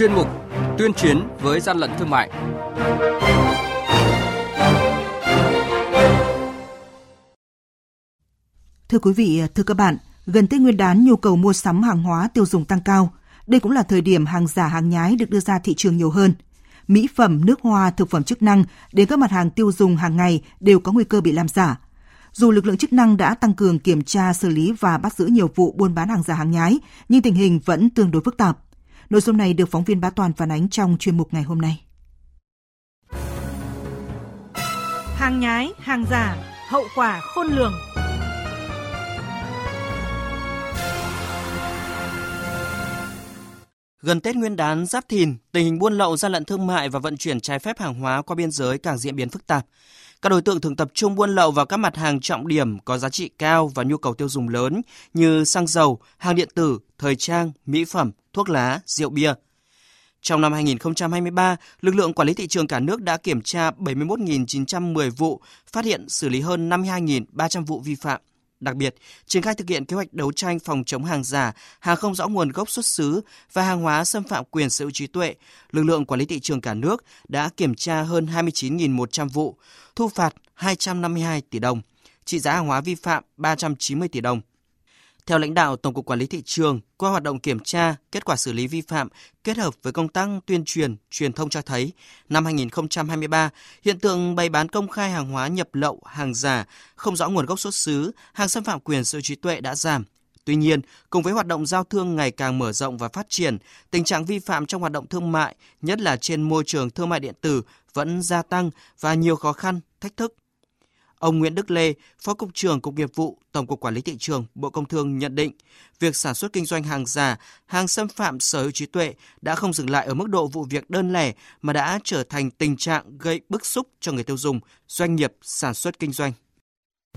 chuyên mục Tuyên chiến với gian lận thương mại. Thưa quý vị, thưa các bạn, gần Tết Nguyên đán nhu cầu mua sắm hàng hóa tiêu dùng tăng cao. Đây cũng là thời điểm hàng giả hàng nhái được đưa ra thị trường nhiều hơn. Mỹ phẩm, nước hoa, thực phẩm chức năng đến các mặt hàng tiêu dùng hàng ngày đều có nguy cơ bị làm giả. Dù lực lượng chức năng đã tăng cường kiểm tra, xử lý và bắt giữ nhiều vụ buôn bán hàng giả hàng nhái, nhưng tình hình vẫn tương đối phức tạp. Nội dung này được phóng viên Bá Toàn phản ánh trong chuyên mục ngày hôm nay. Hàng nhái, hàng giả, hậu quả khôn lường. Gần Tết Nguyên đán Giáp Thìn, tình hình buôn lậu, gian lận thương mại và vận chuyển trái phép hàng hóa qua biên giới càng diễn biến phức tạp. Các đối tượng thường tập trung buôn lậu vào các mặt hàng trọng điểm có giá trị cao và nhu cầu tiêu dùng lớn như xăng dầu, hàng điện tử, thời trang, mỹ phẩm, thuốc lá, rượu bia. Trong năm 2023, lực lượng quản lý thị trường cả nước đã kiểm tra 71.910 vụ, phát hiện xử lý hơn 52.300 vụ vi phạm. Đặc biệt, triển khai thực hiện kế hoạch đấu tranh phòng chống hàng giả, hàng không rõ nguồn gốc xuất xứ và hàng hóa xâm phạm quyền sở hữu trí tuệ, lực lượng quản lý thị trường cả nước đã kiểm tra hơn 29.100 vụ, thu phạt 252 tỷ đồng, trị giá hàng hóa vi phạm 390 tỷ đồng. Theo lãnh đạo Tổng cục Quản lý thị trường, qua hoạt động kiểm tra, kết quả xử lý vi phạm kết hợp với công tác tuyên truyền, truyền thông cho thấy, năm 2023, hiện tượng bày bán công khai hàng hóa nhập lậu, hàng giả, không rõ nguồn gốc xuất xứ, hàng xâm phạm quyền sở trí tuệ đã giảm. Tuy nhiên, cùng với hoạt động giao thương ngày càng mở rộng và phát triển, tình trạng vi phạm trong hoạt động thương mại, nhất là trên môi trường thương mại điện tử, vẫn gia tăng và nhiều khó khăn, thách thức Ông Nguyễn Đức Lê, Phó Cục trưởng Cục Nghiệp vụ Tổng cục Quản lý Thị trường Bộ Công Thương nhận định, việc sản xuất kinh doanh hàng giả, hàng xâm phạm sở hữu trí tuệ đã không dừng lại ở mức độ vụ việc đơn lẻ mà đã trở thành tình trạng gây bức xúc cho người tiêu dùng, doanh nghiệp sản xuất kinh doanh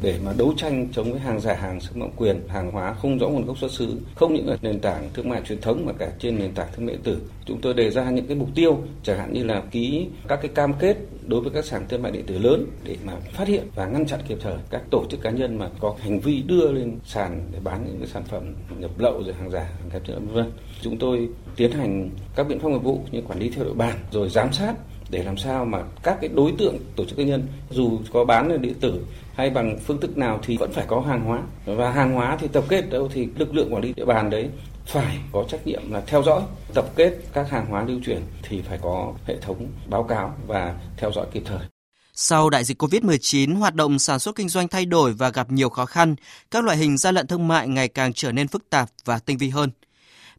để mà đấu tranh chống với hàng giả, hàng xâm phạm quyền, hàng hóa không rõ nguồn gốc xuất xứ, không những ở nền tảng thương mại truyền thống mà cả trên nền tảng thương mại điện tử, chúng tôi đề ra những cái mục tiêu, chẳng hạn như là ký các cái cam kết đối với các sàn thương mại điện tử lớn để mà phát hiện và ngăn chặn kịp thời các tổ chức cá nhân mà có hành vi đưa lên sàn để bán những cái sản phẩm nhập lậu rồi hàng giả, hàng kém chất lượng vân. Chúng tôi tiến hành các biện pháp nghiệp vụ như quản lý theo địa bàn, rồi giám sát để làm sao mà các cái đối tượng tổ chức cá nhân dù có bán ở điện tử hay bằng phương thức nào thì vẫn phải có hàng hóa và hàng hóa thì tập kết đâu thì lực lượng quản lý địa bàn đấy phải có trách nhiệm là theo dõi tập kết các hàng hóa lưu chuyển thì phải có hệ thống báo cáo và theo dõi kịp thời. Sau đại dịch COVID-19, hoạt động sản xuất kinh doanh thay đổi và gặp nhiều khó khăn, các loại hình gian lận thương mại ngày càng trở nên phức tạp và tinh vi hơn.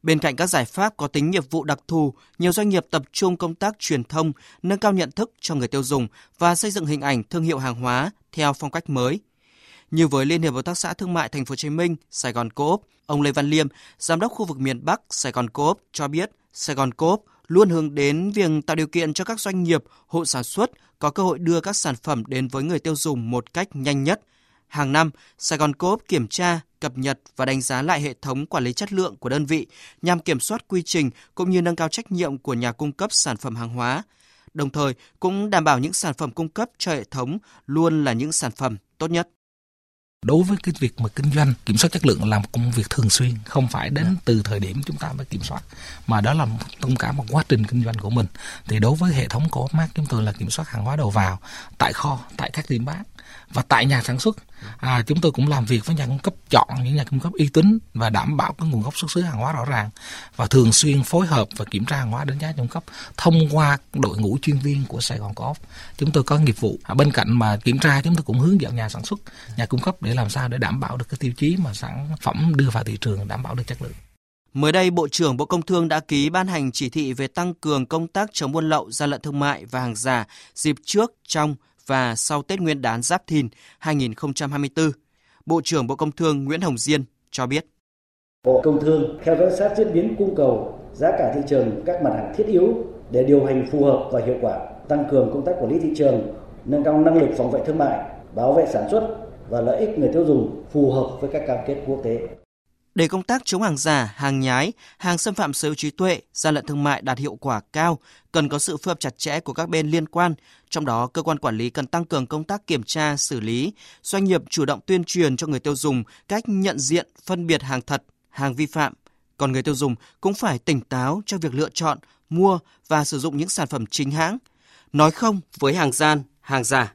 Bên cạnh các giải pháp có tính nghiệp vụ đặc thù, nhiều doanh nghiệp tập trung công tác truyền thông, nâng cao nhận thức cho người tiêu dùng và xây dựng hình ảnh thương hiệu hàng hóa theo phong cách mới. Như với Liên hiệp Hợp tác xã Thương mại Thành phố Hồ Chí Minh, Sài Gòn Coop, ông Lê Văn Liêm, giám đốc khu vực miền Bắc Sài Gòn Coop cho biết, Sài Gòn Coop luôn hướng đến việc tạo điều kiện cho các doanh nghiệp, hộ sản xuất có cơ hội đưa các sản phẩm đến với người tiêu dùng một cách nhanh nhất. Hàng năm, Sài Gòn Co-op kiểm tra, cập nhật và đánh giá lại hệ thống quản lý chất lượng của đơn vị nhằm kiểm soát quy trình cũng như nâng cao trách nhiệm của nhà cung cấp sản phẩm hàng hóa. Đồng thời cũng đảm bảo những sản phẩm cung cấp cho hệ thống luôn là những sản phẩm tốt nhất đối với cái việc mà kinh doanh kiểm soát chất lượng là một công việc thường xuyên không phải đến dạ. từ thời điểm chúng ta mới kiểm soát mà đó là trong cả một quá trình kinh doanh của mình thì đối với hệ thống của mát chúng tôi là kiểm soát hàng hóa đầu vào tại kho tại các điểm bán và tại nhà sản xuất. À, chúng tôi cũng làm việc với nhà cung cấp chọn những nhà cung cấp uy tín và đảm bảo cái nguồn gốc xuất xứ hàng hóa rõ ràng và thường xuyên phối hợp và kiểm tra hàng hóa đánh giá cung cấp thông qua đội ngũ chuyên viên của Sài Gòn Co-op. Chúng tôi có nghiệp vụ. À, bên cạnh mà kiểm tra chúng tôi cũng hướng dẫn nhà sản xuất nhà cung cấp để làm sao để đảm bảo được cái tiêu chí mà sản phẩm đưa vào thị trường đảm bảo được chất lượng. Mới đây, Bộ trưởng Bộ Công Thương đã ký ban hành chỉ thị về tăng cường công tác chống buôn lậu, gian lận thương mại và hàng giả dịp trước, trong và sau Tết Nguyên đán Giáp Thìn 2024. Bộ trưởng Bộ Công Thương Nguyễn Hồng Diên cho biết. Bộ Công Thương theo dõi sát diễn biến cung cầu, giá cả thị trường các mặt hàng thiết yếu để điều hành phù hợp và hiệu quả, tăng cường công tác quản lý thị trường, nâng cao năng lực phòng vệ thương mại, bảo vệ sản xuất và lợi ích người tiêu dùng phù hợp với các cam kết quốc tế. Để công tác chống hàng giả, hàng nhái, hàng xâm phạm sở hữu trí tuệ, gian lận thương mại đạt hiệu quả cao, cần có sự phối hợp chặt chẽ của các bên liên quan, trong đó cơ quan quản lý cần tăng cường công tác kiểm tra, xử lý, doanh nghiệp chủ động tuyên truyền cho người tiêu dùng cách nhận diện, phân biệt hàng thật, hàng vi phạm. Còn người tiêu dùng cũng phải tỉnh táo trong việc lựa chọn, mua và sử dụng những sản phẩm chính hãng. Nói không với hàng gian, hàng giả.